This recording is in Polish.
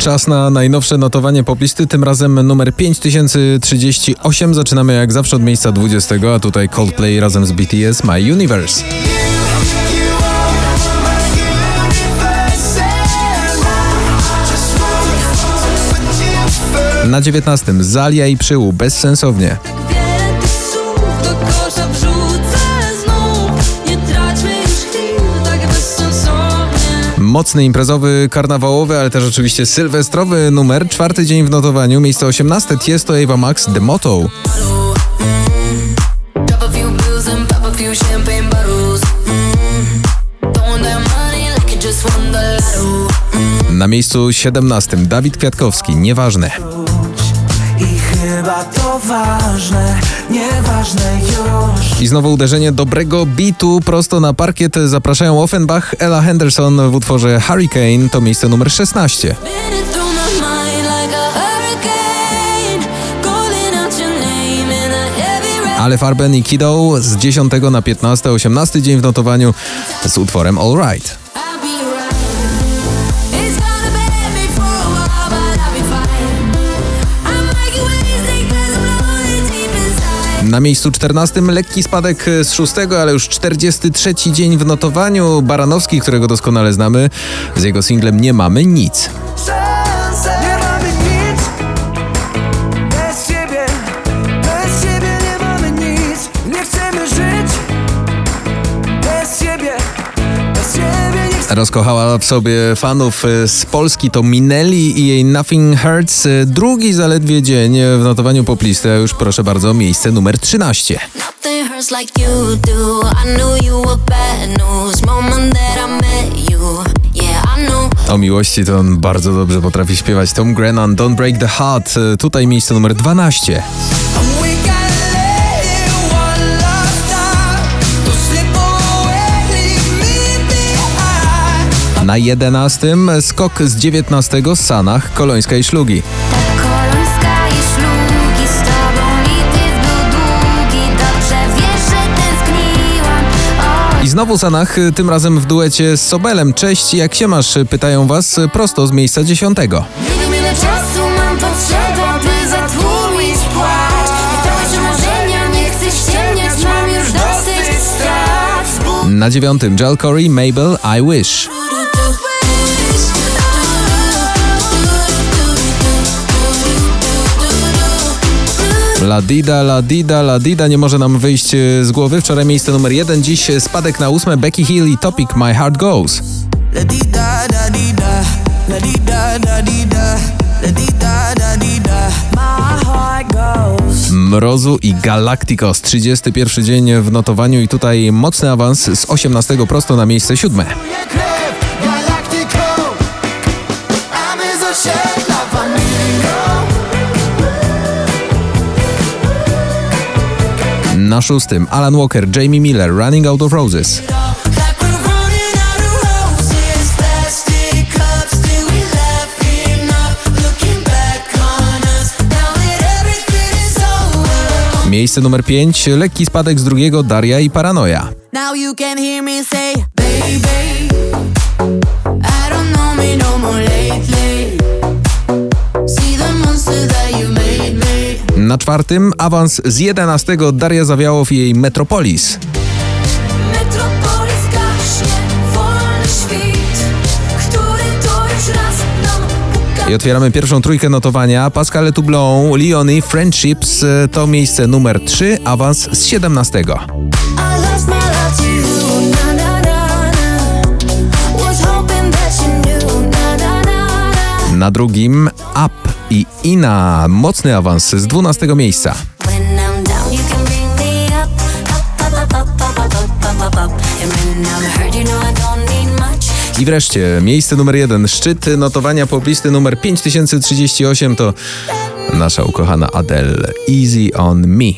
Czas na najnowsze notowanie poplisty, tym razem numer 5038. Zaczynamy jak zawsze od miejsca 20, a tutaj Coldplay razem z BTS My Universe. Na 19 Zalia i Przyłu bezsensownie. mocny imprezowy, karnawałowy, ale też oczywiście sylwestrowy numer. Czwarty dzień w notowaniu, miejsce 18, Tiesto Eva Max, The Motto. Na miejscu 17 Dawid Kwiatkowski, nieważne. I chyba to ważne, nieważne już I znowu uderzenie dobrego bitu prosto na parkiet. Zapraszają Offenbach, Ella Henderson w utworze Hurricane. To miejsce numer 16. Spinning through my mind like a hurricane Calling out your name in a heavy rain Ale Farben i Kiddo z 10 na 15, 18 dzień w notowaniu z utworem All right Na miejscu 14 lekki spadek z 6, ale już 43 dzień w notowaniu. Baranowski, którego doskonale znamy, z jego singlem Nie mamy nic. Rozkochała w sobie fanów e, z Polski to Minelli i jej Nothing Hurts. E, Drugi zaledwie dzień w notowaniu poplisty, a już proszę bardzo, miejsce numer 13. Nothing hurts like you do I knew you were bad news Moment that I met you Yeah, I knew O miłości to on bardzo dobrze potrafi śpiewać. Tom Grennan, Don't Break the Heart. E, Tutaj miejsce numer 12. na 11 skok z 19 Sanach, Kolońska i Szlugi. I znowu Sanach, tym razem w duecie z Sobelem. Cześć, jak się masz? Pytają was prosto z miejsca dziesiątego. Na dziewiątym Jal Corey, Mabel, I Wish. La Dida, La Dida, La Dida nie może nam wyjść y, z głowy. Wczoraj miejsce numer jeden, dziś spadek na ósme Becky Hill i Topic Heart Goes. La da la da la da. My heart goes. Mrozu i Galacticos. 31 dzień w notowaniu i tutaj mocny awans z 18 prosto na miejsce siódme. Na szóstym Alan Walker, Jamie Miller, Running Out of Roses. Miejsce numer 5, lekki spadek z drugiego Daria i Paranoja. Say, baby, I don't know me no more, czwartym awans z 11 Daria Zawiałow i jej Metropolis. Metropolis gaśnie, wolny świt Który to już raz nam puka I otwieramy pierwszą trójkę notowania. Pascal Toublon, Leonie, Friendships e, to miejsce numer 3, awans z 17. I lost my love to you, na na na na Was hoping that you knew, na na na na Na drugim Up i Ina. Mocny awans z 12 miejsca. I wreszcie miejsce numer jeden, szczyt notowania poblisty numer 5038 to nasza ukochana Adele Easy on Me.